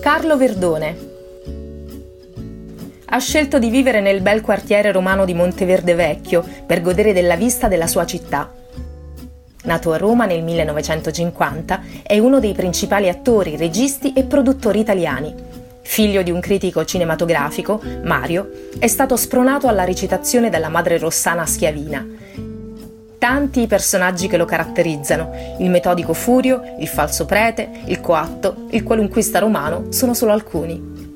Carlo Verdone. Ha scelto di vivere nel bel quartiere romano di Monteverde Vecchio per godere della vista della sua città. Nato a Roma nel 1950, è uno dei principali attori, registi e produttori italiani. Figlio di un critico cinematografico, Mario è stato spronato alla recitazione dalla madre rossana Schiavina tanti i personaggi che lo caratterizzano. Il metodico Furio, il falso prete, il coatto, il qualunquista romano sono solo alcuni.